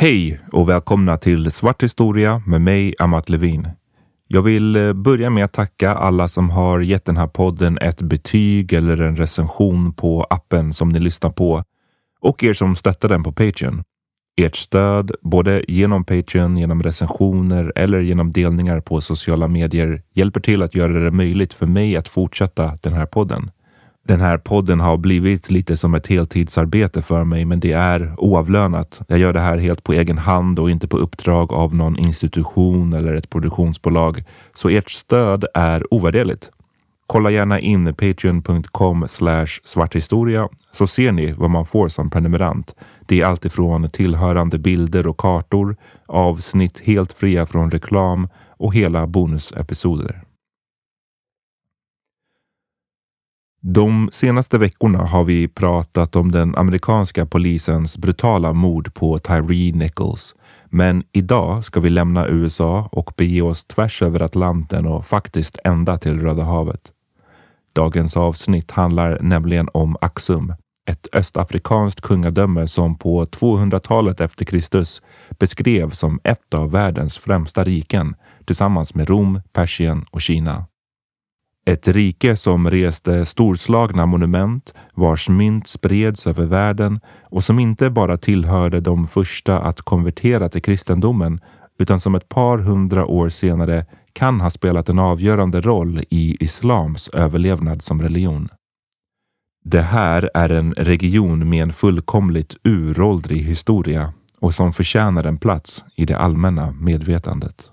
Hej och välkomna till Svart historia med mig, Amat Levin. Jag vill eh, börja med att tacka alla som har gett den här podden ett betyg eller en recension på appen som ni lyssnar på och er som stöttar den på Patreon. Ert stöd, både genom Patreon, genom recensioner eller genom delningar på sociala medier, hjälper till att göra det möjligt för mig att fortsätta den här podden. Den här podden har blivit lite som ett heltidsarbete för mig, men det är oavlönat. Jag gör det här helt på egen hand och inte på uppdrag av någon institution eller ett produktionsbolag. Så ert stöd är ovärderligt. Kolla gärna in patreon.com svarthistoria så ser ni vad man får som prenumerant. Det är alltifrån tillhörande bilder och kartor, avsnitt helt fria från reklam och hela bonusepisoder. De senaste veckorna har vi pratat om den amerikanska polisens brutala mord på Tyree Nichols. Men idag ska vi lämna USA och bege oss tvärs över Atlanten och faktiskt ända till Röda havet. Dagens avsnitt handlar nämligen om Axum, ett östafrikanskt kungadöme som på 200-talet efter Kristus beskrevs som ett av världens främsta riken tillsammans med Rom, Persien och Kina. Ett rike som reste storslagna monument, vars mynt spreds över världen och som inte bara tillhörde de första att konvertera till kristendomen utan som ett par hundra år senare kan ha spelat en avgörande roll i islams överlevnad som religion. Det här är en region med en fullkomligt uråldrig historia och som förtjänar en plats i det allmänna medvetandet.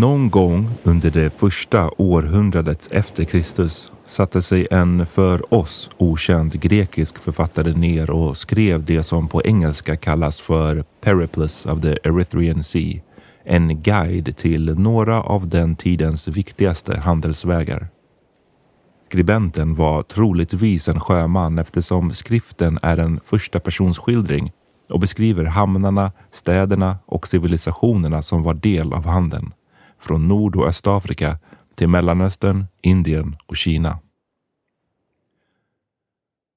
Någon gång under det första århundradet efter Kristus satte sig en för oss okänd grekisk författare ner och skrev det som på engelska kallas för Periplus of the Erythrian Sea. En guide till några av den tidens viktigaste handelsvägar. Skribenten var troligtvis en sjöman eftersom skriften är en första personsskildring och beskriver hamnarna, städerna och civilisationerna som var del av handeln från Nord och Östafrika till Mellanöstern, Indien och Kina.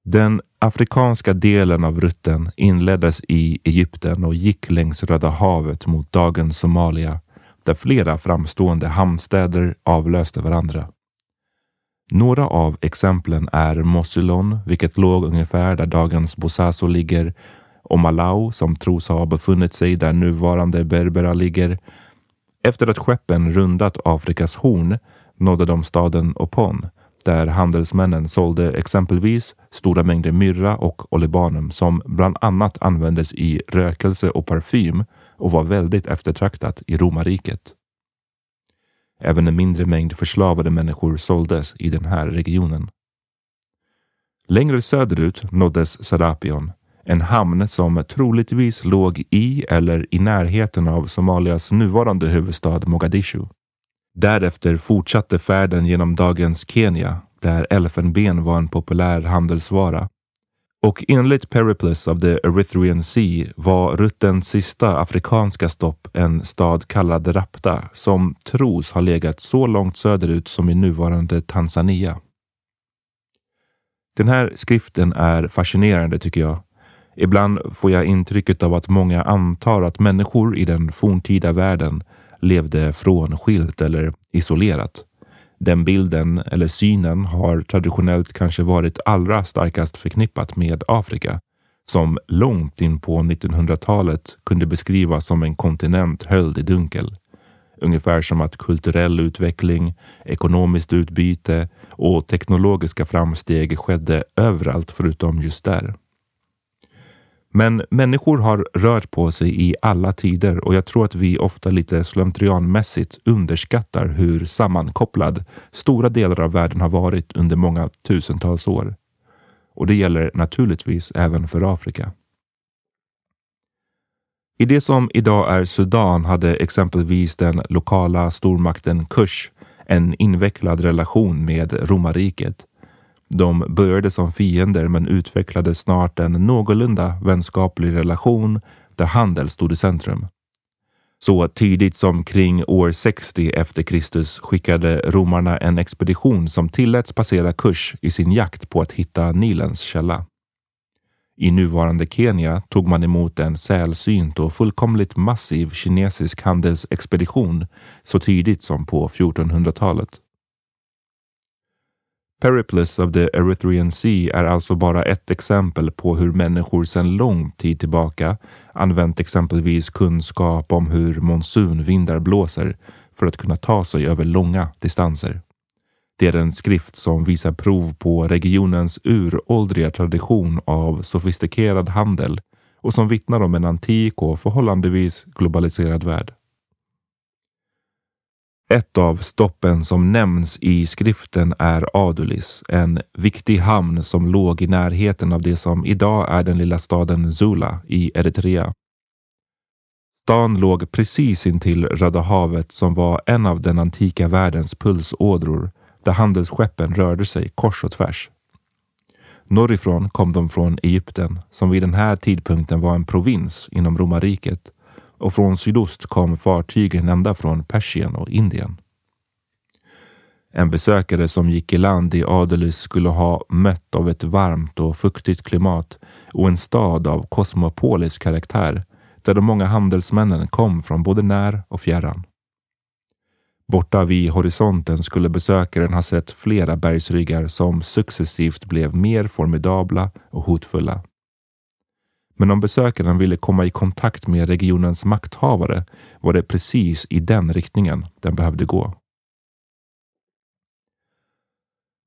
Den afrikanska delen av rutten inleddes i Egypten och gick längs Röda havet mot dagens Somalia där flera framstående hamnstäder avlöste varandra. Några av exemplen är Mosulon, vilket låg ungefär där dagens Bosaso ligger, och Malau som tros ha befunnit sig där nuvarande Berbera ligger efter att skeppen rundat Afrikas horn nådde de staden Opon, där handelsmännen sålde exempelvis stora mängder myrra och olibanum som bland annat användes i rökelse och parfym och var väldigt eftertraktat i romarriket. Även en mindre mängd förslavade människor såldes i den här regionen. Längre söderut nåddes Serapion, en hamn som troligtvis låg i eller i närheten av Somalias nuvarande huvudstad Mogadishu. Därefter fortsatte färden genom dagens Kenya, där elfenben var en populär handelsvara. Och enligt Periplus of the Erythrian Sea var ruttens sista afrikanska stopp en stad kallad Rapta som tros ha legat så långt söderut som i nuvarande Tanzania. Den här skriften är fascinerande tycker jag. Ibland får jag intrycket av att många antar att människor i den forntida världen levde frånskilt eller isolerat. Den bilden eller synen har traditionellt kanske varit allra starkast förknippat med Afrika, som långt in på 1900-talet kunde beskrivas som en kontinent höljd i dunkel. Ungefär som att kulturell utveckling, ekonomiskt utbyte och teknologiska framsteg skedde överallt förutom just där. Men människor har rört på sig i alla tider och jag tror att vi ofta lite slentrianmässigt underskattar hur sammankopplad stora delar av världen har varit under många tusentals år. Och det gäller naturligtvis även för Afrika. I det som idag är Sudan hade exempelvis den lokala stormakten Kush en invecklad relation med romarriket de började som fiender men utvecklade snart en någorlunda vänskaplig relation där handel stod i centrum. Så tidigt som kring år 60 efter Kristus skickade romarna en expedition som tilläts passera kurs i sin jakt på att hitta Nilens källa. I nuvarande Kenya tog man emot en sällsynt och fullkomligt massiv kinesisk handelsexpedition så tidigt som på 1400-talet. Periplus of the Eritrean Sea är alltså bara ett exempel på hur människor sedan lång tid tillbaka använt exempelvis kunskap om hur monsunvindar blåser för att kunna ta sig över långa distanser. Det är en skrift som visar prov på regionens uråldriga tradition av sofistikerad handel och som vittnar om en antik och förhållandevis globaliserad värld. Ett av stoppen som nämns i skriften är Adulis, en viktig hamn som låg i närheten av det som idag är den lilla staden Zula i Eritrea. Stan låg precis intill Röda havet som var en av den antika världens pulsådror där handelsskeppen rörde sig kors och tvärs. Norrifrån kom de från Egypten som vid den här tidpunkten var en provins inom romarriket och från sydost kom fartygen ända från Persien och Indien. En besökare som gick i land i Adelys skulle ha mött av ett varmt och fuktigt klimat och en stad av kosmopolisk karaktär där de många handelsmännen kom från både när och fjärran. Borta vid horisonten skulle besökaren ha sett flera bergsryggar som successivt blev mer formidabla och hotfulla. Men om besökaren ville komma i kontakt med regionens makthavare var det precis i den riktningen den behövde gå.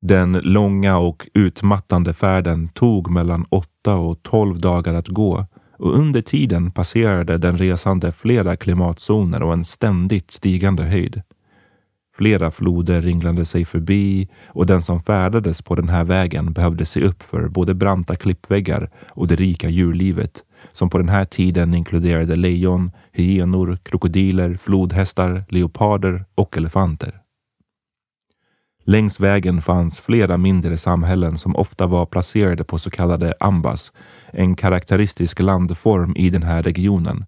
Den långa och utmattande färden tog mellan 8 och tolv dagar att gå och under tiden passerade den resande flera klimatzoner och en ständigt stigande höjd. Flera floder ringlade sig förbi och den som färdades på den här vägen behövde se upp för både branta klippväggar och det rika djurlivet som på den här tiden inkluderade lejon, hyenor, krokodiler, flodhästar, leoparder och elefanter. Längs vägen fanns flera mindre samhällen som ofta var placerade på så kallade ambas, en karaktäristisk landform i den här regionen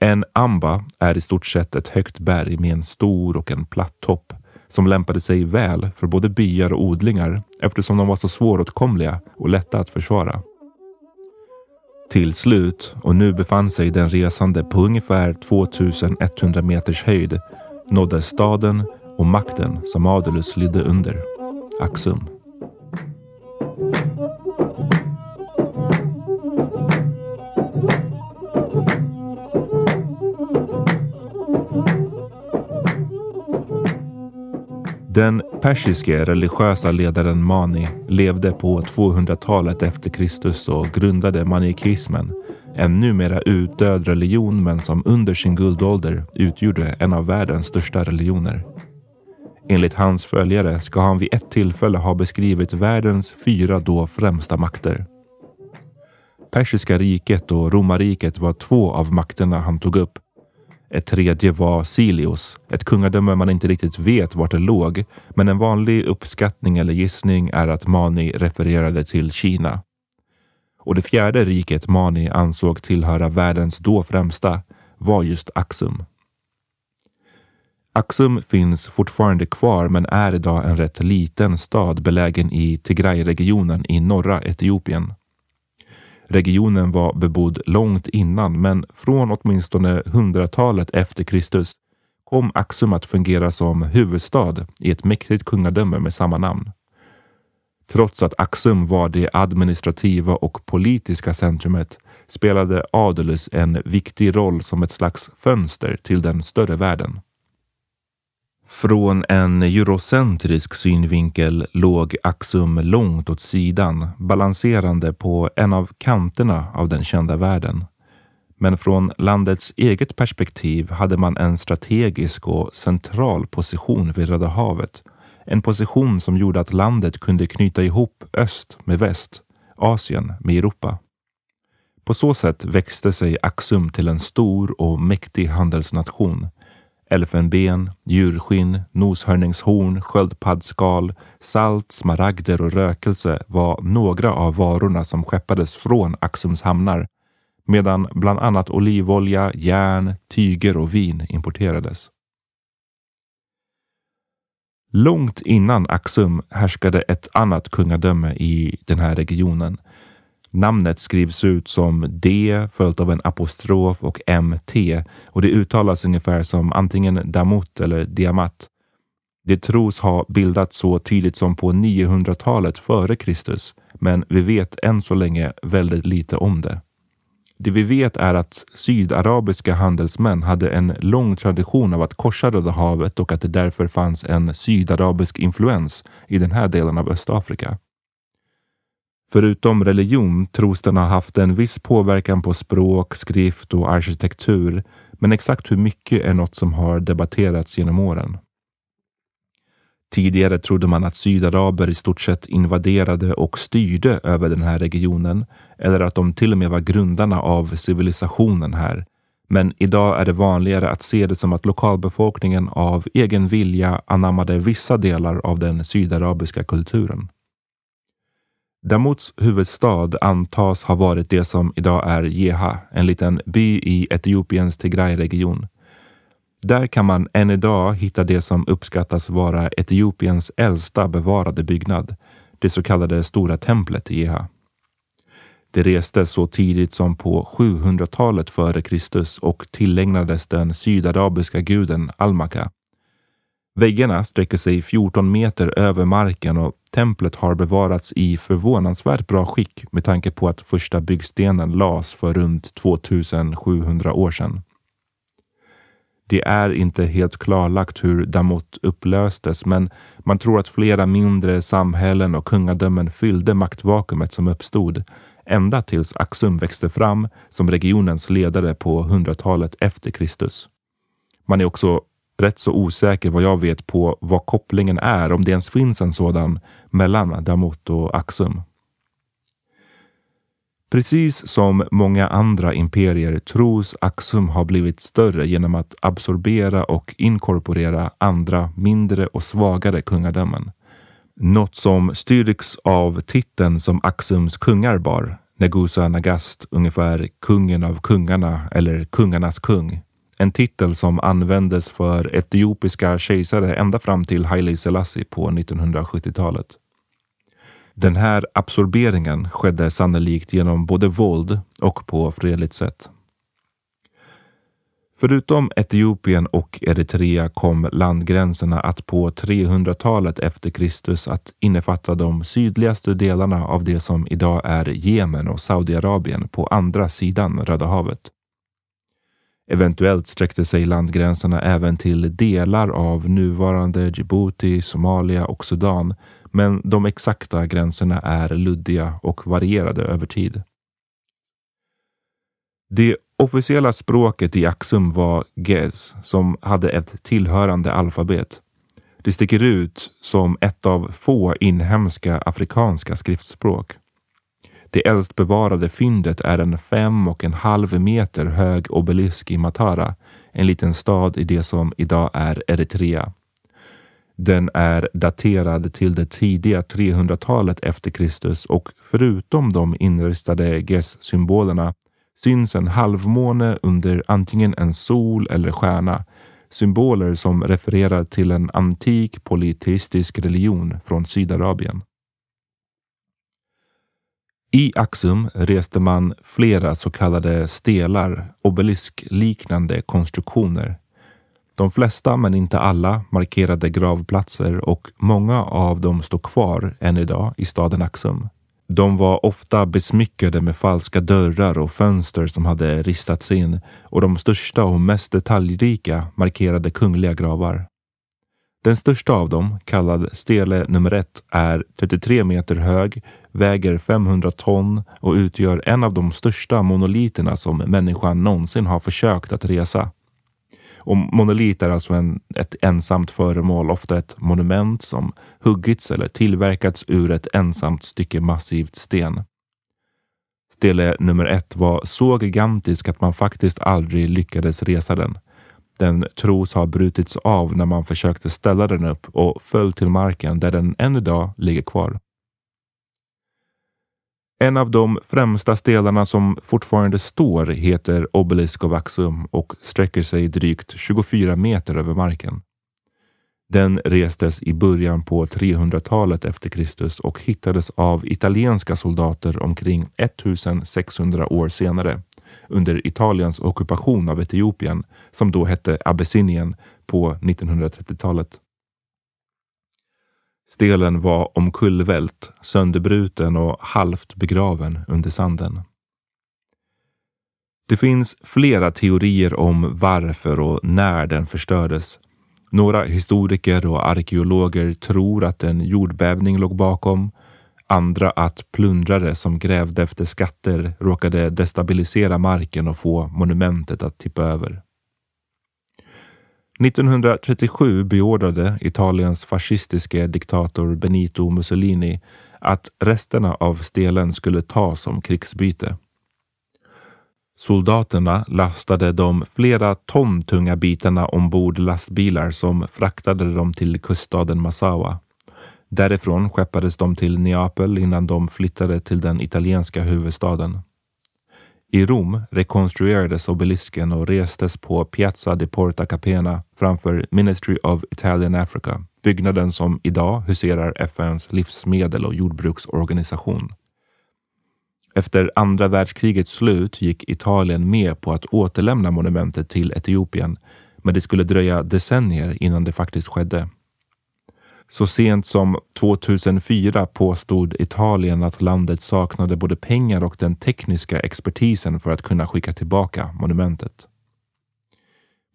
en amba är i stort sett ett högt berg med en stor och en platt topp som lämpade sig väl för både byar och odlingar eftersom de var så svåråtkomliga och lätta att försvara. Till slut, och nu befann sig den resande på ungefär 2100 meters höjd, nådde staden och makten som Adolus lydde under, Axum. Den persiske religiösa ledaren Mani levde på 200-talet efter Kristus och grundade manikismen. En numera utdöd religion men som under sin guldålder utgjorde en av världens största religioner. Enligt hans följare ska han vid ett tillfälle ha beskrivit världens fyra då främsta makter. Persiska riket och romarriket var två av makterna han tog upp ett tredje var Silius, ett kungadöme man inte riktigt vet vart det låg, men en vanlig uppskattning eller gissning är att Mani refererade till Kina. Och det fjärde riket Mani ansåg tillhöra världens då främsta var just Axum. Axum finns fortfarande kvar men är idag en rätt liten stad belägen i Tigray-regionen i norra Etiopien. Regionen var bebodd långt innan, men från åtminstone hundratalet efter Kristus kom Axum att fungera som huvudstad i ett mäktigt kungadöme med samma namn. Trots att Axum var det administrativa och politiska centrumet spelade Adelus en viktig roll som ett slags fönster till den större världen. Från en eurocentrisk synvinkel låg Axum långt åt sidan, balanserande på en av kanterna av den kända världen. Men från landets eget perspektiv hade man en strategisk och central position vid Röda havet. En position som gjorde att landet kunde knyta ihop öst med väst, Asien med Europa. På så sätt växte sig Axum till en stor och mäktig handelsnation elfenben, djurskinn, noshörningshorn, sköldpaddsskal, salt, smaragder och rökelse var några av varorna som skeppades från Axums hamnar, medan bland annat olivolja, järn, tyger och vin importerades. Långt innan Axum härskade ett annat kungadöme i den här regionen, Namnet skrivs ut som D följt av en apostrof och MT och det uttalas ungefär som antingen Damut eller Diamat. Det tros ha bildats så tidigt som på 900-talet före Kristus, men vi vet än så länge väldigt lite om det. Det vi vet är att sydarabiska handelsmän hade en lång tradition av att korsa Röda havet och att det därför fanns en sydarabisk influens i den här delen av Östafrika. Förutom religion tros den ha haft en viss påverkan på språk, skrift och arkitektur, men exakt hur mycket är något som har debatterats genom åren. Tidigare trodde man att sydaraber i stort sett invaderade och styrde över den här regionen, eller att de till och med var grundarna av civilisationen här. Men idag är det vanligare att se det som att lokalbefolkningen av egen vilja anammade vissa delar av den sydarabiska kulturen. Damuts huvudstad antas ha varit det som idag är Jeha, en liten by i Etiopiens Tigray-region. Där kan man än idag hitta det som uppskattas vara Etiopiens äldsta bevarade byggnad, det så kallade Stora templet i Jeha. Det restes så tidigt som på 700-talet före Kristus och tillägnades den sydarabiska guden Almaka. Väggarna sträcker sig 14 meter över marken och templet har bevarats i förvånansvärt bra skick med tanke på att första byggstenen lades för runt 2700 år sedan. Det är inte helt klarlagt hur Damot upplöstes, men man tror att flera mindre samhällen och kungadömen fyllde maktvakuumet som uppstod ända tills Axum växte fram som regionens ledare på hundratalet efter Kristus. Man är också rätt så osäker vad jag vet på vad kopplingen är, om det ens finns en sådan mellan Damot och Axum. Precis som många andra imperier tros Axum ha blivit större genom att absorbera och inkorporera andra mindre och svagare kungadömen. Något som styrks av titeln som Axums kungar bar, Negusa Nagast, ungefär kungen av kungarna eller kungarnas kung. En titel som användes för etiopiska kejsare ända fram till Haile Selassie på 1970-talet. Den här absorberingen skedde sannolikt genom både våld och på fredligt sätt. Förutom Etiopien och Eritrea kom landgränserna att på 300-talet efter Kristus att innefatta de sydligaste delarna av det som idag är Jemen och Saudiarabien på andra sidan Röda havet. Eventuellt sträckte sig landgränserna även till delar av nuvarande Djibouti, Somalia och Sudan, men de exakta gränserna är luddiga och varierade över tid. Det officiella språket i Axum var Gez, som hade ett tillhörande alfabet. Det sticker ut som ett av få inhemska afrikanska skriftspråk. Det äldst bevarade fyndet är en fem och en halv meter hög obelisk i Matara, en liten stad i det som idag är Eritrea. Den är daterad till det tidiga 300-talet efter Kristus och förutom de inristade GES-symbolerna syns en halvmåne under antingen en sol eller stjärna, symboler som refererar till en antik polyteistisk religion från Sydarabien. I Axum reste man flera så kallade stelar, obeliskliknande konstruktioner. De flesta, men inte alla, markerade gravplatser och många av dem står kvar än idag i staden Axum. De var ofta besmyckade med falska dörrar och fönster som hade ristats in och de största och mest detaljrika markerade kungliga gravar. Den största av dem, kallad stele nummer ett, är 33 meter hög, väger 500 ton och utgör en av de största monoliterna som människan någonsin har försökt att resa. Och monolit är alltså en, ett ensamt föremål, ofta ett monument som huggits eller tillverkats ur ett ensamt stycke massivt sten. Stele nummer ett var så gigantisk att man faktiskt aldrig lyckades resa den. Den tros ha brutits av när man försökte ställa den upp och föll till marken där den än idag ligger kvar. En av de främsta stelarna som fortfarande står heter Obelisk of och sträcker sig drygt 24 meter över marken. Den restes i början på 300-talet efter Kristus och hittades av italienska soldater omkring 1600 år senare under Italiens ockupation av Etiopien som då hette Abessinien på 1930-talet. Stelen var omkullvält, sönderbruten och halvt begraven under sanden. Det finns flera teorier om varför och när den förstördes. Några historiker och arkeologer tror att en jordbävning låg bakom. Andra att plundrare som grävde efter skatter råkade destabilisera marken och få monumentet att tippa över. 1937 beordrade Italiens fascistiske diktator Benito Mussolini att resterna av stelen skulle tas som krigsbyte. Soldaterna lastade de flera ton tunga bitarna ombord lastbilar som fraktade dem till kuststaden Massawa. Därifrån skeppades de till Neapel innan de flyttade till den italienska huvudstaden. I Rom rekonstruerades obelisken och restes på Piazza di Porta Capena framför Ministry of Italian Africa, byggnaden som idag huserar FNs livsmedel och jordbruksorganisation. Efter andra världskrigets slut gick Italien med på att återlämna monumentet till Etiopien, men det skulle dröja decennier innan det faktiskt skedde. Så sent som 2004 påstod Italien att landet saknade både pengar och den tekniska expertisen för att kunna skicka tillbaka monumentet.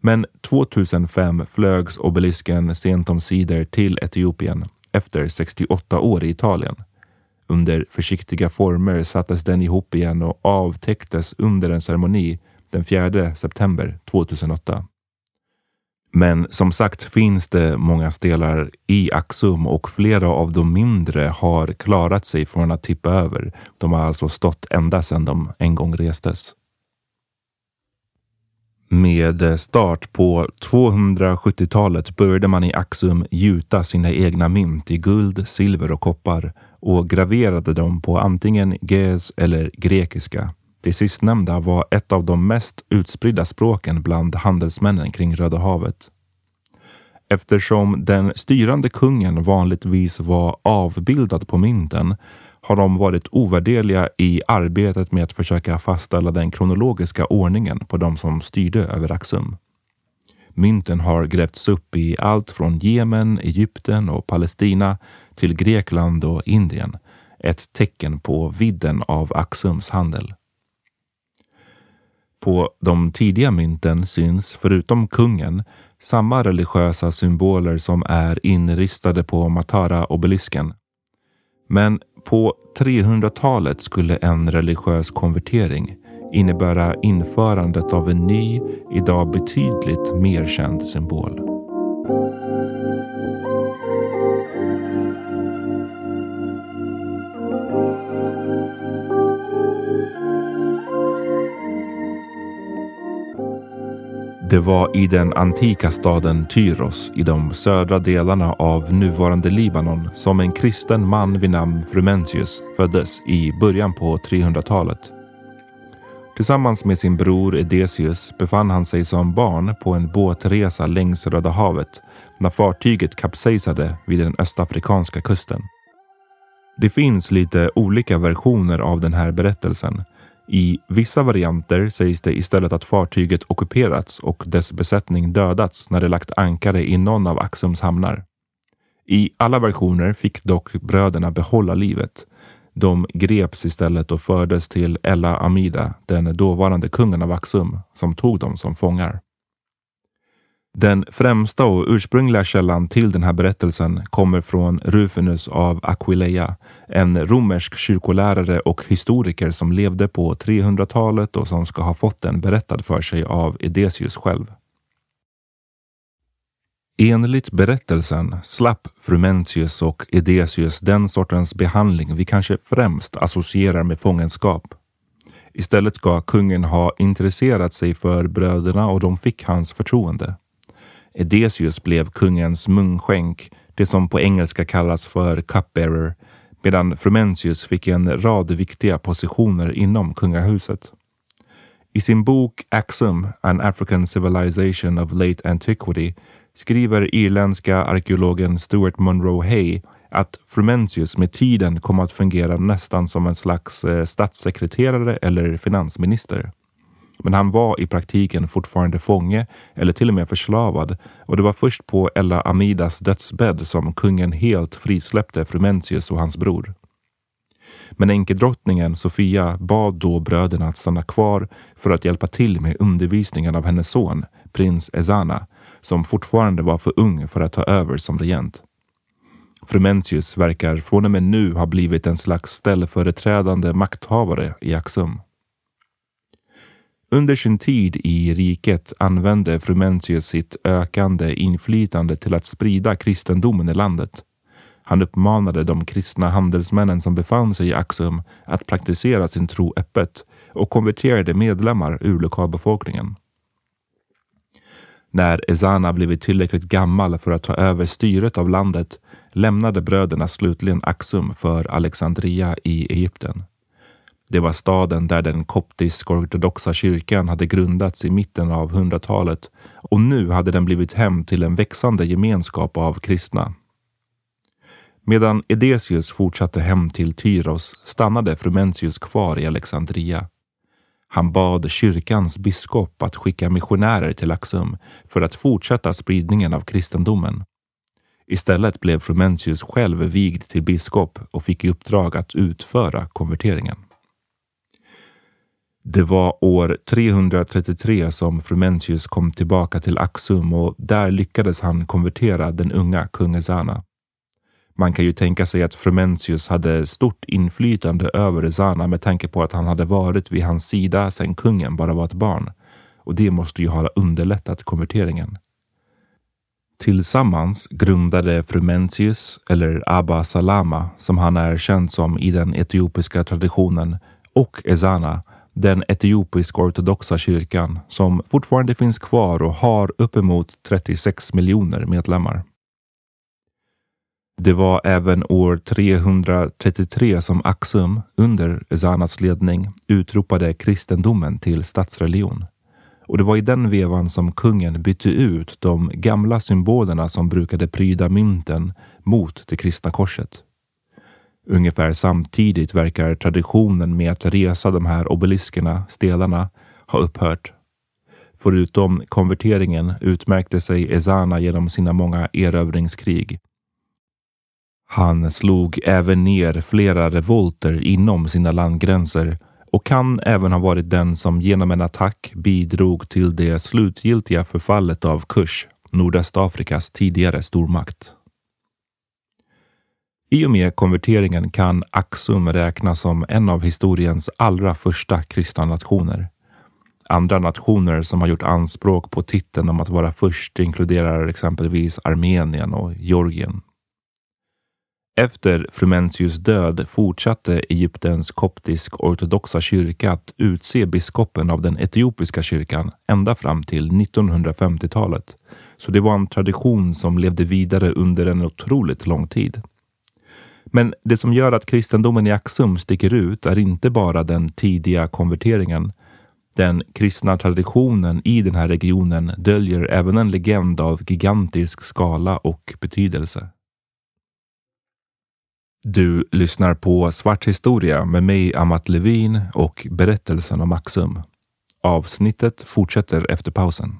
Men 2005 flögs obelisken sent om sidor till Etiopien efter 68 år i Italien. Under försiktiga former sattes den ihop igen och avtäcktes under en ceremoni den 4 september 2008. Men som sagt finns det många stelar i Axum och flera av de mindre har klarat sig från att tippa över. De har alltså stått ända sedan de en gång restes. Med start på 270-talet började man i Axum gjuta sina egna mynt i guld, silver och koppar och graverade dem på antingen ges eller grekiska. Det sistnämnda var ett av de mest utspridda språken bland handelsmännen kring Röda havet. Eftersom den styrande kungen vanligtvis var avbildad på mynten har de varit ovärderliga i arbetet med att försöka fastställa den kronologiska ordningen på de som styrde över Axum. Mynten har grävts upp i allt från Jemen, Egypten och Palestina till Grekland och Indien. Ett tecken på vidden av Axums handel. På de tidiga mynten syns, förutom kungen, samma religiösa symboler som är inristade på Matara-obelisken. Men på 300-talet skulle en religiös konvertering innebära införandet av en ny, idag betydligt mer känd symbol. Det var i den antika staden Tyros i de södra delarna av nuvarande Libanon som en kristen man vid namn Frumentius föddes i början på 300-talet. Tillsammans med sin bror Edesius befann han sig som barn på en båtresa längs Röda havet när fartyget kapsejsade vid den östafrikanska kusten. Det finns lite olika versioner av den här berättelsen i vissa varianter sägs det istället att fartyget ockuperats och dess besättning dödats när det lagt ankare i någon av Axums hamnar. I alla versioner fick dock bröderna behålla livet. De greps istället och fördes till Ella Amida, den dåvarande kungen av Axum, som tog dem som fångar. Den främsta och ursprungliga källan till den här berättelsen kommer från Rufinus av Aquileia, en romersk kyrkolärare och historiker som levde på 300-talet och som ska ha fått den berättad för sig av Edesius själv. Enligt berättelsen slapp Frumentius och Edesius den sortens behandling vi kanske främst associerar med fångenskap. Istället ska kungen ha intresserat sig för bröderna och de fick hans förtroende. Edesius blev kungens munskänk, det som på engelska kallas för cupbearer, medan Frumentius fick en rad viktiga positioner inom kungahuset. I sin bok Axum, An African Civilization of Late Antiquity skriver irländska arkeologen Stuart Munro-Hay att Frumentius med tiden kom att fungera nästan som en slags eh, statssekreterare eller finansminister. Men han var i praktiken fortfarande fånge eller till och med förslavad och det var först på Ella Amidas dödsbädd som kungen helt frisläppte Frumentius och hans bror. Men enkedrottningen Sofia bad då bröderna att stanna kvar för att hjälpa till med undervisningen av hennes son, prins Ezana, som fortfarande var för ung för att ta över som regent. Frumentius verkar från och med nu ha blivit en slags ställföreträdande makthavare i Axum. Under sin tid i riket använde Frumentius sitt ökande inflytande till att sprida kristendomen i landet. Han uppmanade de kristna handelsmännen som befann sig i Axum att praktisera sin tro öppet och konverterade medlemmar ur lokalbefolkningen. När Ezana blivit tillräckligt gammal för att ta över styret av landet lämnade bröderna slutligen Axum för Alexandria i Egypten. Det var staden där den koptisk-ortodoxa kyrkan hade grundats i mitten av 100-talet och nu hade den blivit hem till en växande gemenskap av kristna. Medan Edesius fortsatte hem till Tyros stannade Frumentius kvar i Alexandria. Han bad kyrkans biskop att skicka missionärer till Axum för att fortsätta spridningen av kristendomen. Istället blev Frumentius själv vigd till biskop och fick i uppdrag att utföra konverteringen. Det var år 333 som Frumentius kom tillbaka till Axum och där lyckades han konvertera den unga kung Ezana. Man kan ju tänka sig att Frumentius hade stort inflytande över Zana med tanke på att han hade varit vid hans sida sedan kungen bara var ett barn. Och det måste ju ha underlättat konverteringen. Tillsammans grundade Frumentius, eller Abba Salama, som han är känd som i den etiopiska traditionen, och Ezana den etiopisk-ortodoxa kyrkan som fortfarande finns kvar och har uppemot 36 miljoner medlemmar. Det var även år 333 som Axum under Ezanas ledning utropade kristendomen till statsreligion. Och det var i den vevan som kungen bytte ut de gamla symbolerna som brukade pryda mynten mot det kristna korset. Ungefär samtidigt verkar traditionen med att resa de här obeliskerna, stelarna, ha upphört. Förutom konverteringen utmärkte sig Ezana genom sina många erövringskrig. Han slog även ner flera revolter inom sina landgränser och kan även ha varit den som genom en attack bidrog till det slutgiltiga förfallet av Kush, Nordöstafrikas tidigare stormakt. I och med konverteringen kan Axum räknas som en av historiens allra första kristna nationer. Andra nationer som har gjort anspråk på titeln om att vara först inkluderar exempelvis Armenien och Georgien. Efter Frumentius död fortsatte Egyptens koptisk-ortodoxa kyrka att utse biskopen av den etiopiska kyrkan ända fram till 1950-talet. Så det var en tradition som levde vidare under en otroligt lång tid. Men det som gör att kristendomen i Axum sticker ut är inte bara den tidiga konverteringen. Den kristna traditionen i den här regionen döljer även en legend av gigantisk skala och betydelse. Du lyssnar på Svart historia med mig, Amat Levin och berättelsen om Axum. Avsnittet fortsätter efter pausen.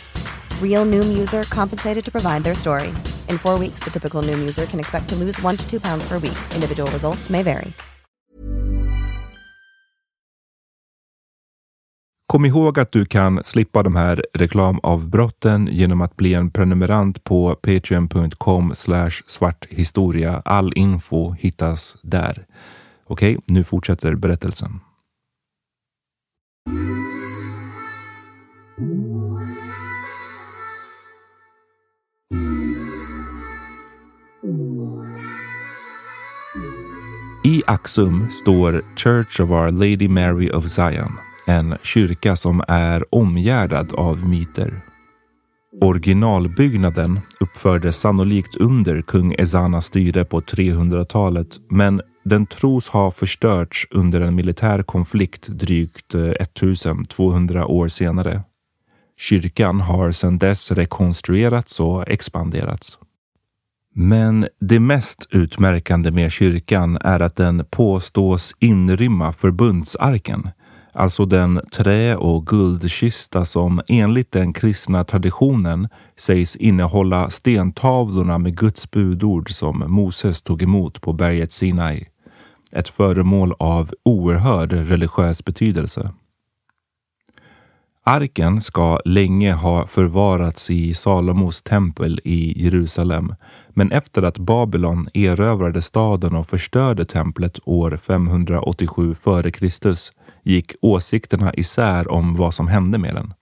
Real Noom user compensated to provide their story. In four weeks, the typical Noom user can expect to lose one to two pounds per week. Individual results may vary. Kom ihåg att du kan slippa de här reklamavbrotten genom att bli en prenumerant på patreon.com svarthistoria. All info hittas där. Okej, nu fortsätter berättelsen. I Axum står Church of Our Lady Mary of Zion, en kyrka som är omgärdad av myter. Originalbyggnaden uppfördes sannolikt under kung Ezanas styre på 300-talet, men den tros ha förstörts under en militär konflikt drygt eh, 1200 år senare. Kyrkan har sedan dess rekonstruerats och expanderats. Men det mest utmärkande med kyrkan är att den påstås inrymma förbundsarken, alltså den trä och guldkista som enligt den kristna traditionen sägs innehålla stentavlorna med Guds budord som Moses tog emot på berget Sinai. Ett föremål av oerhörd religiös betydelse. Arken ska länge ha förvarats i Salomos tempel i Jerusalem, men efter att Babylon erövrade staden och förstörde templet år 587 f.Kr. gick åsikterna isär om vad som hände med den.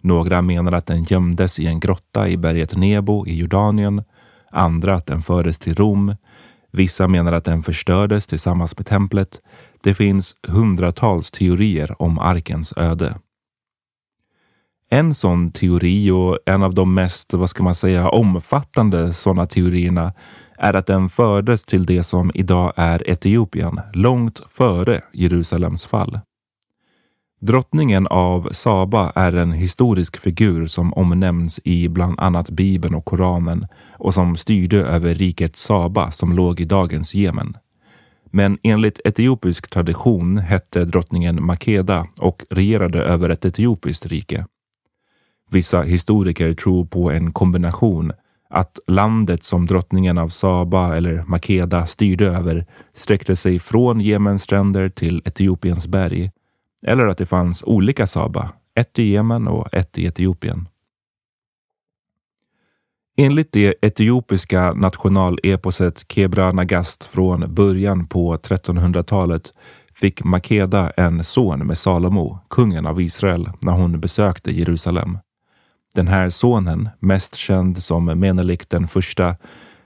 Några menar att den gömdes i en grotta i berget Nebo i Jordanien, andra att den fördes till Rom. Vissa menar att den förstördes tillsammans med templet. Det finns hundratals teorier om arkens öde. En sån teori och en av de mest, vad ska man säga, omfattande sådana teorierna är att den fördes till det som idag är Etiopien, långt före Jerusalems fall. Drottningen av Saba är en historisk figur som omnämns i bland annat Bibeln och Koranen och som styrde över riket Saba som låg i dagens Jemen. Men enligt etiopisk tradition hette drottningen Makeda och regerade över ett etiopiskt rike. Vissa historiker tror på en kombination att landet som drottningen av Saba eller Makeda styrde över sträckte sig från Jemens stränder till Etiopiens berg. Eller att det fanns olika Saba, ett i Jemen och ett i Etiopien. Enligt det etiopiska nationaleposet Kebra Nagast från början på 1300-talet fick Makeda en son med Salomo, kungen av Israel, när hon besökte Jerusalem. Den här sonen, mest känd som Menelik den första,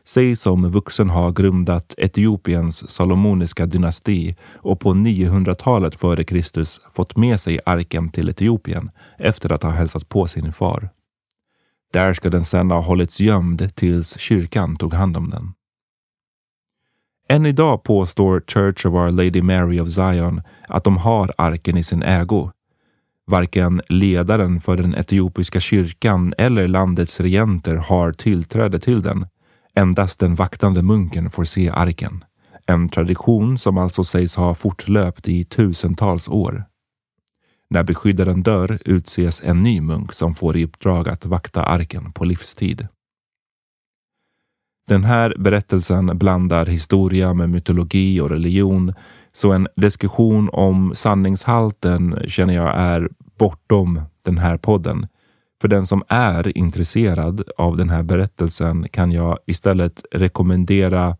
sägs som vuxen ha grundat Etiopiens salomoniska dynasti och på 900-talet före Kristus fått med sig arken till Etiopien efter att ha hälsat på sin far. Där ska den sedan ha hållits gömd tills kyrkan tog hand om den. Än idag påstår Church of Our Lady Mary of Zion att de har arken i sin ägo. Varken ledaren för den etiopiska kyrkan eller landets regenter har tillträde till den. Endast den vaktande munken får se arken. En tradition som alltså sägs ha fortlöpt i tusentals år. När beskyddaren dör utses en ny munk som får i uppdrag att vakta arken på livstid. Den här berättelsen blandar historia med mytologi och religion, så en diskussion om sanningshalten känner jag är bortom den här podden. För den som är intresserad av den här berättelsen kan jag istället rekommendera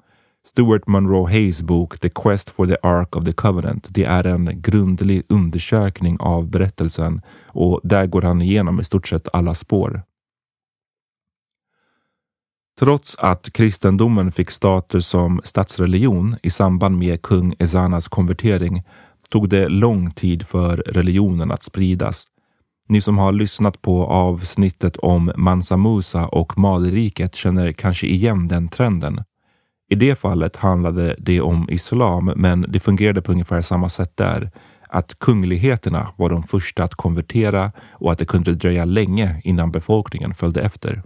Stuart Monroe Hayes bok The Quest for the Ark of the Covenant. Det är en grundlig undersökning av berättelsen och där går han igenom i stort sett alla spår. Trots att kristendomen fick status som statsreligion i samband med kung Ezanas konvertering tog det lång tid för religionen att spridas. Ni som har lyssnat på avsnittet om Mansa Musa och Maliriket känner kanske igen den trenden. I det fallet handlade det om islam, men det fungerade på ungefär samma sätt där. Att kungligheterna var de första att konvertera och att det kunde dröja länge innan befolkningen följde efter.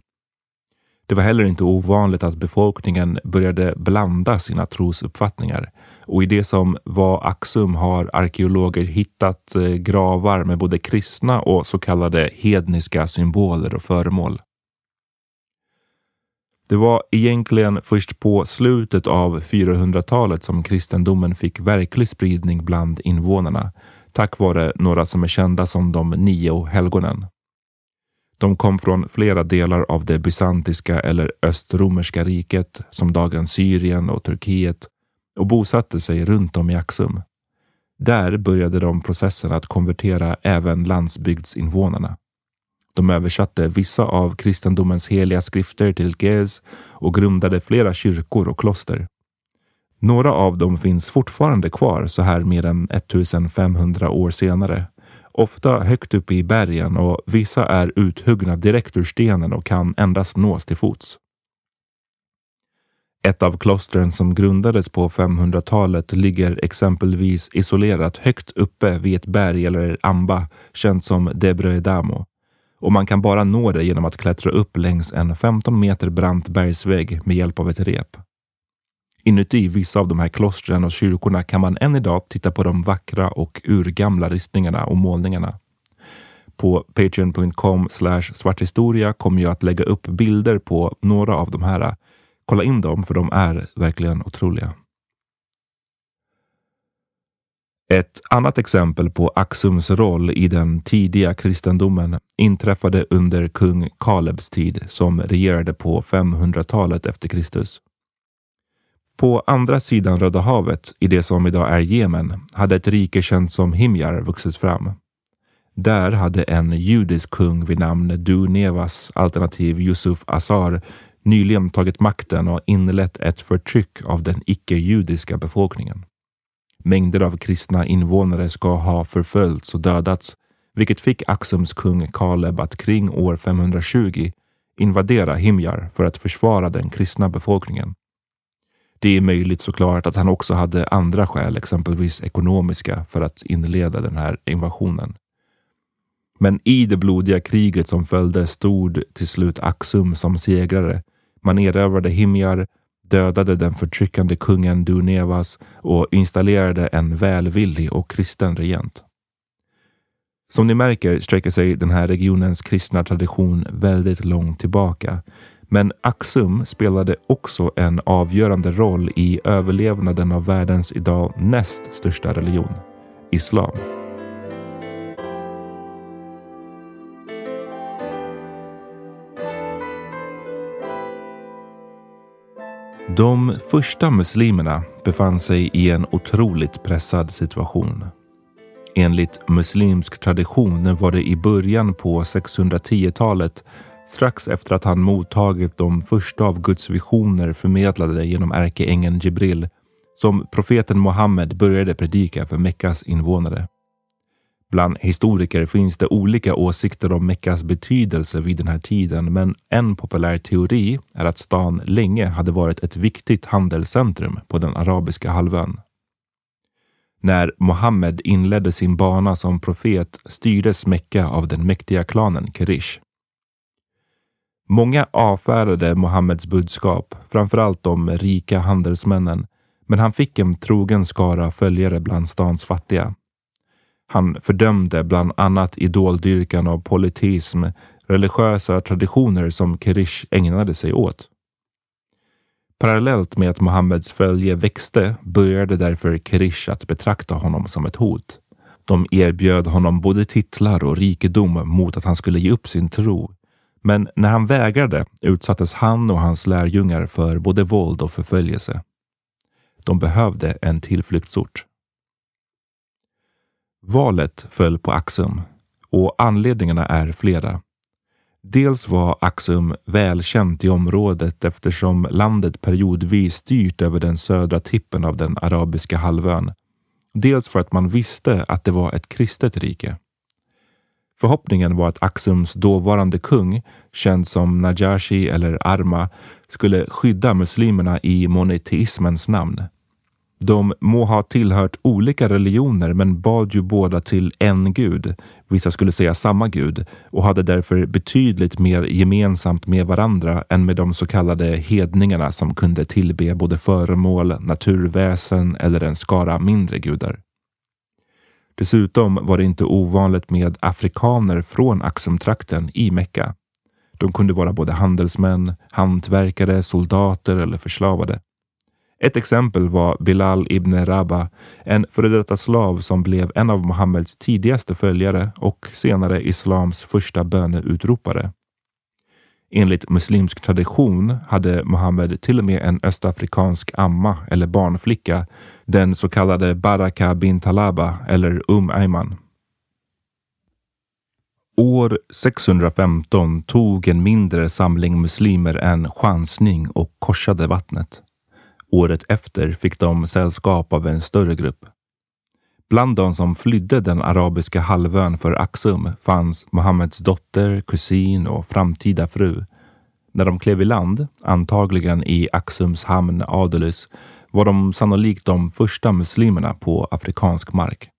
Det var heller inte ovanligt att befolkningen började blanda sina trosuppfattningar. Och i det som var Axum har arkeologer hittat eh, gravar med både kristna och så kallade hedniska symboler och föremål. Det var egentligen först på slutet av 400-talet som kristendomen fick verklig spridning bland invånarna, tack vare några som är kända som de nio helgonen. De kom från flera delar av det bysantiska eller östromerska riket, som dagens Syrien och Turkiet, och bosatte sig runt om i Axum. Där började de processen att konvertera även landsbygdsinvånarna. De översatte vissa av kristendomens heliga skrifter till Gez och grundade flera kyrkor och kloster. Några av dem finns fortfarande kvar så här mer än 1500 år senare ofta högt uppe i bergen och vissa är uthuggna direkt ur stenen och kan endast nås till fots. Ett av klostren som grundades på 500-talet ligger exempelvis isolerat högt uppe vid ett berg eller amba känt som Debreedamo och man kan bara nå det genom att klättra upp längs en 15 meter brant bergsvägg med hjälp av ett rep. Inuti vissa av de här klostren och kyrkorna kan man än idag titta på de vackra och urgamla ristningarna och målningarna. På patreon.com svarthistoria kommer jag att lägga upp bilder på några av de här. Kolla in dem för de är verkligen otroliga. Ett annat exempel på Axums roll i den tidiga kristendomen inträffade under kung Kalebs tid som regerade på 500-talet efter Kristus. På andra sidan Röda havet, i det som idag är Jemen, hade ett rike känt som Himjar vuxit fram. Där hade en judisk kung vid namn Du Nevas, alternativ Yusuf Azar, nyligen tagit makten och inlett ett förtryck av den icke-judiska befolkningen. Mängder av kristna invånare ska ha förföljts och dödats, vilket fick Axums kung Kaleb att kring år 520 invadera Himjar för att försvara den kristna befolkningen. Det är möjligt såklart att han också hade andra skäl, exempelvis ekonomiska, för att inleda den här invasionen. Men i det blodiga kriget som följde stod till slut Axum som segrare. Man erövrade Himjar, dödade den förtryckande kungen Dunevas och installerade en välvillig och kristen regent. Som ni märker sträcker sig den här regionens kristna tradition väldigt långt tillbaka. Men Axum spelade också en avgörande roll i överlevnaden av världens idag näst största religion, islam. De första muslimerna befann sig i en otroligt pressad situation. Enligt muslimsk tradition var det i början på 610-talet, strax efter att han mottagit de första av Guds visioner förmedlade genom ärkeängeln Jibril, som profeten Muhammed började predika för Mekkas invånare. Bland historiker finns det olika åsikter om Mekkas betydelse vid den här tiden, men en populär teori är att stan länge hade varit ett viktigt handelscentrum på den arabiska halvön. När Muhammed inledde sin bana som profet styrdes Mekka av den mäktiga klanen Kirish. Många avfärdade Muhammeds budskap, framförallt de rika handelsmännen, men han fick en trogen skara följare bland stans fattiga. Han fördömde bland annat idoldyrkan och politism, religiösa traditioner som Kirish ägnade sig åt. Parallellt med att Muhammeds följe växte började därför Kirish att betrakta honom som ett hot. De erbjöd honom både titlar och rikedom mot att han skulle ge upp sin tro. Men när han vägrade utsattes han och hans lärjungar för både våld och förföljelse. De behövde en tillflyktsort. Valet föll på Axum och anledningarna är flera. Dels var Axum välkänt i området eftersom landet periodvis styrt över den södra tippen av den arabiska halvön. Dels för att man visste att det var ett kristet rike. Förhoppningen var att Axums dåvarande kung, känd som Najashi eller Arma, skulle skydda muslimerna i monoteismens namn. De må ha tillhört olika religioner men bad ju båda till en gud. Vissa skulle säga samma gud och hade därför betydligt mer gemensamt med varandra än med de så kallade hedningarna som kunde tillbe både föremål, naturväsen eller en skara mindre gudar. Dessutom var det inte ovanligt med afrikaner från Axumtrakten i Mekka. De kunde vara både handelsmän, hantverkare, soldater eller förslavade. Ett exempel var Bilal ibn Rabah, en före detta slav som blev en av Muhammeds tidigaste följare och senare islams första böneutropare. Enligt muslimsk tradition hade Muhammed till och med en östafrikansk amma eller barnflicka, den så kallade Baraka bin Talaba eller Um Ayman. År 615 tog en mindre samling muslimer en chansning och korsade vattnet. Året efter fick de sällskap av en större grupp. Bland de som flydde den arabiska halvön för Axum fanns Muhammeds dotter, kusin och framtida fru. När de klev i land, antagligen i Axums hamn Adelus, var de sannolikt de första muslimerna på afrikansk mark.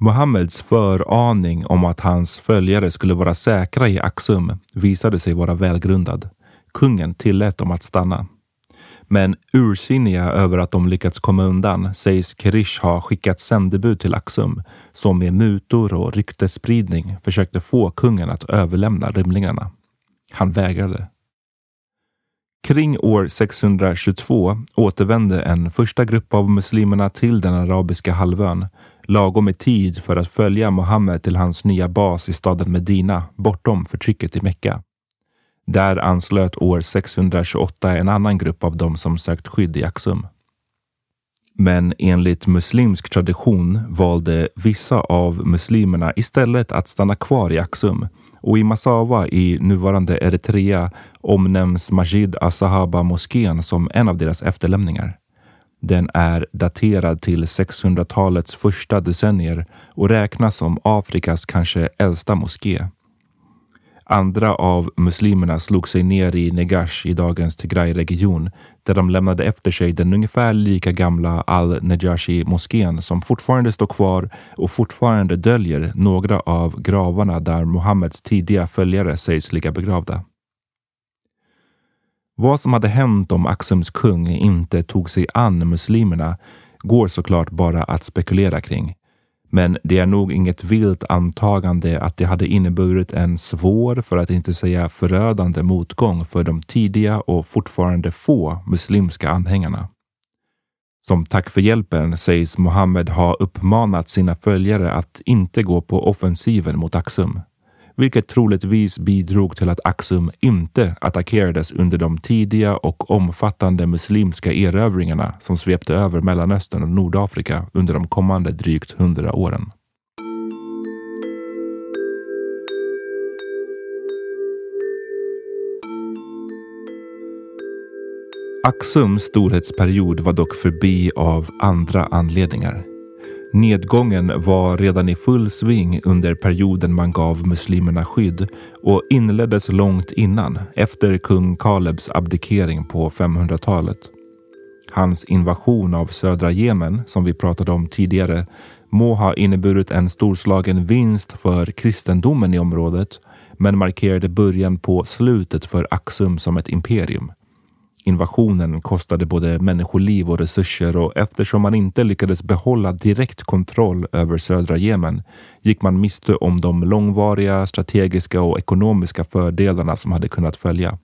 Muhammeds föraning om att hans följare skulle vara säkra i Aksum visade sig vara välgrundad. Kungen tillät dem att stanna. Men ursinniga över att de lyckats komma undan sägs Kirish ha skickat sändebud till Aksum, som med mutor och ryktesspridning försökte få kungen att överlämna rymlingarna. Han vägrade. Kring år 622 återvände en första grupp av muslimerna till den arabiska halvön lagom i tid för att följa Muhammed till hans nya bas i staden Medina bortom förtrycket i Mekka. Där anslöt år 628 en annan grupp av dem som sökt skydd i Aksum. Men enligt muslimsk tradition valde vissa av muslimerna istället att stanna kvar i Aksum och i Massawa i nuvarande Eritrea omnämns Majid Asahaba moskén som en av deras efterlämningar. Den är daterad till 600-talets första decennier och räknas som Afrikas kanske äldsta moské. Andra av muslimerna slog sig ner i Negash i dagens Tigray-region där de lämnade efter sig den ungefär lika gamla Al-Najashi-moskén som fortfarande står kvar och fortfarande döljer några av gravarna där Muhammeds tidiga följare sägs ligga begravda. Vad som hade hänt om Aksums kung inte tog sig an muslimerna går såklart bara att spekulera kring. Men det är nog inget vilt antagande att det hade inneburit en svår, för att inte säga förödande motgång för de tidiga och fortfarande få muslimska anhängarna. Som tack för hjälpen sägs Mohammed ha uppmanat sina följare att inte gå på offensiven mot Axum vilket troligtvis bidrog till att Axum inte attackerades under de tidiga och omfattande muslimska erövringarna som svepte över Mellanöstern och Nordafrika under de kommande drygt hundra åren. Axums storhetsperiod var dock förbi av andra anledningar. Nedgången var redan i full sving under perioden man gav muslimerna skydd och inleddes långt innan, efter kung Kalebs abdikering på 500-talet. Hans invasion av södra Jemen, som vi pratade om tidigare, må ha inneburit en storslagen vinst för kristendomen i området, men markerade början på slutet för Axum som ett imperium. Invasionen kostade både människoliv och resurser och eftersom man inte lyckades behålla direkt kontroll över södra Jemen gick man miste om de långvariga strategiska och ekonomiska fördelarna som hade kunnat följa.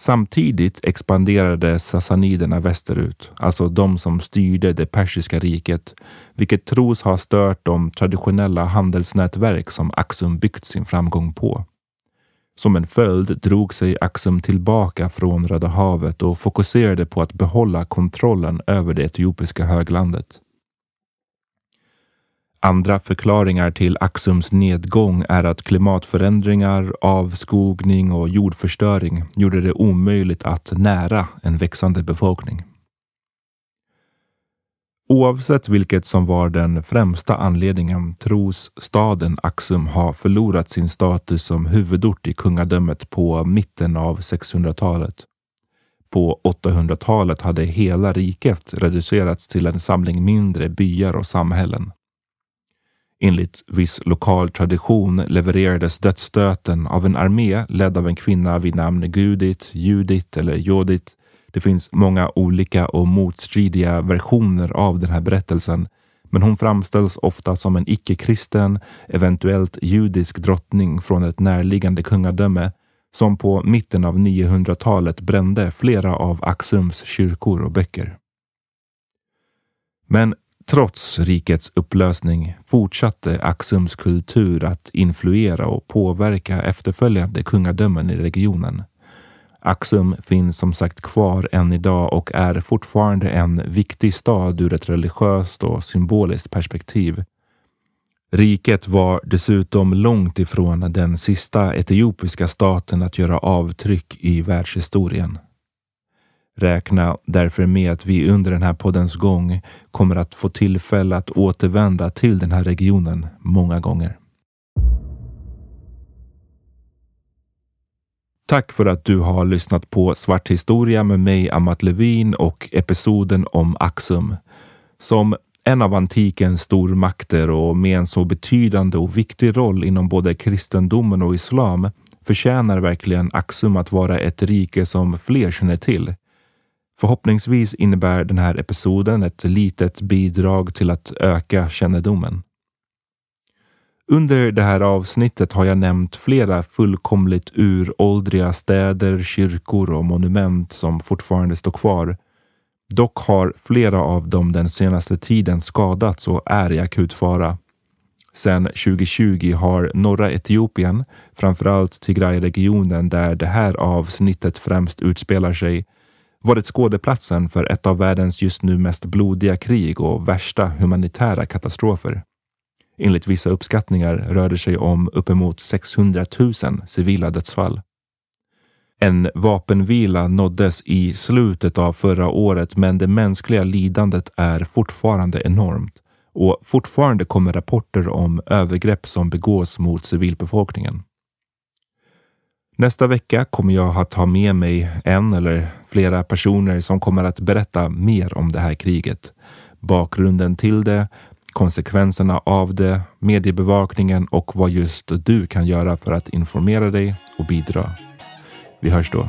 Samtidigt expanderade sassaniderna västerut, alltså de som styrde det persiska riket, vilket tros ha stört de traditionella handelsnätverk som Axum byggt sin framgång på. Som en följd drog sig Axum tillbaka från Röda havet och fokuserade på att behålla kontrollen över det etiopiska höglandet. Andra förklaringar till Axums nedgång är att klimatförändringar, avskogning och jordförstöring gjorde det omöjligt att nära en växande befolkning. Oavsett vilket som var den främsta anledningen tros staden Axum ha förlorat sin status som huvudort i kungadömet på mitten av 600-talet. På 800-talet hade hela riket reducerats till en samling mindre byar och samhällen. Enligt viss lokal tradition levererades dödsstöten av en armé ledd av en kvinna vid namn Gudit, Judit eller Jodit det finns många olika och motstridiga versioner av den här berättelsen, men hon framställs ofta som en icke-kristen, eventuellt judisk drottning från ett närliggande kungadöme som på mitten av 900-talet brände flera av Axums kyrkor och böcker. Men trots rikets upplösning fortsatte Axums kultur att influera och påverka efterföljande kungadömen i regionen. Axum finns som sagt kvar än idag och är fortfarande en viktig stad ur ett religiöst och symboliskt perspektiv. Riket var dessutom långt ifrån den sista etiopiska staten att göra avtryck i världshistorien. Räkna därför med att vi under den här poddens gång kommer att få tillfälle att återvända till den här regionen många gånger. Tack för att du har lyssnat på Svart historia med mig, Amat Levin och episoden om Axum. Som en av antikens stormakter och med en så betydande och viktig roll inom både kristendomen och islam förtjänar verkligen Axum att vara ett rike som fler känner till. Förhoppningsvis innebär den här episoden ett litet bidrag till att öka kännedomen. Under det här avsnittet har jag nämnt flera fullkomligt uråldriga städer, kyrkor och monument som fortfarande står kvar. Dock har flera av dem den senaste tiden skadats och är i akut fara. Sedan 2020 har norra Etiopien, framförallt Tigray-regionen där det här avsnittet främst utspelar sig, varit skådeplatsen för ett av världens just nu mest blodiga krig och värsta humanitära katastrofer. Enligt vissa uppskattningar rör det sig om uppemot 600 000 civila dödsfall. En vapenvila nåddes i slutet av förra året men det mänskliga lidandet är fortfarande enormt och fortfarande kommer rapporter om övergrepp som begås mot civilbefolkningen. Nästa vecka kommer jag att ha med mig en eller flera personer som kommer att berätta mer om det här kriget, bakgrunden till det, konsekvenserna av det, mediebevakningen och vad just du kan göra för att informera dig och bidra. Vi hörs då.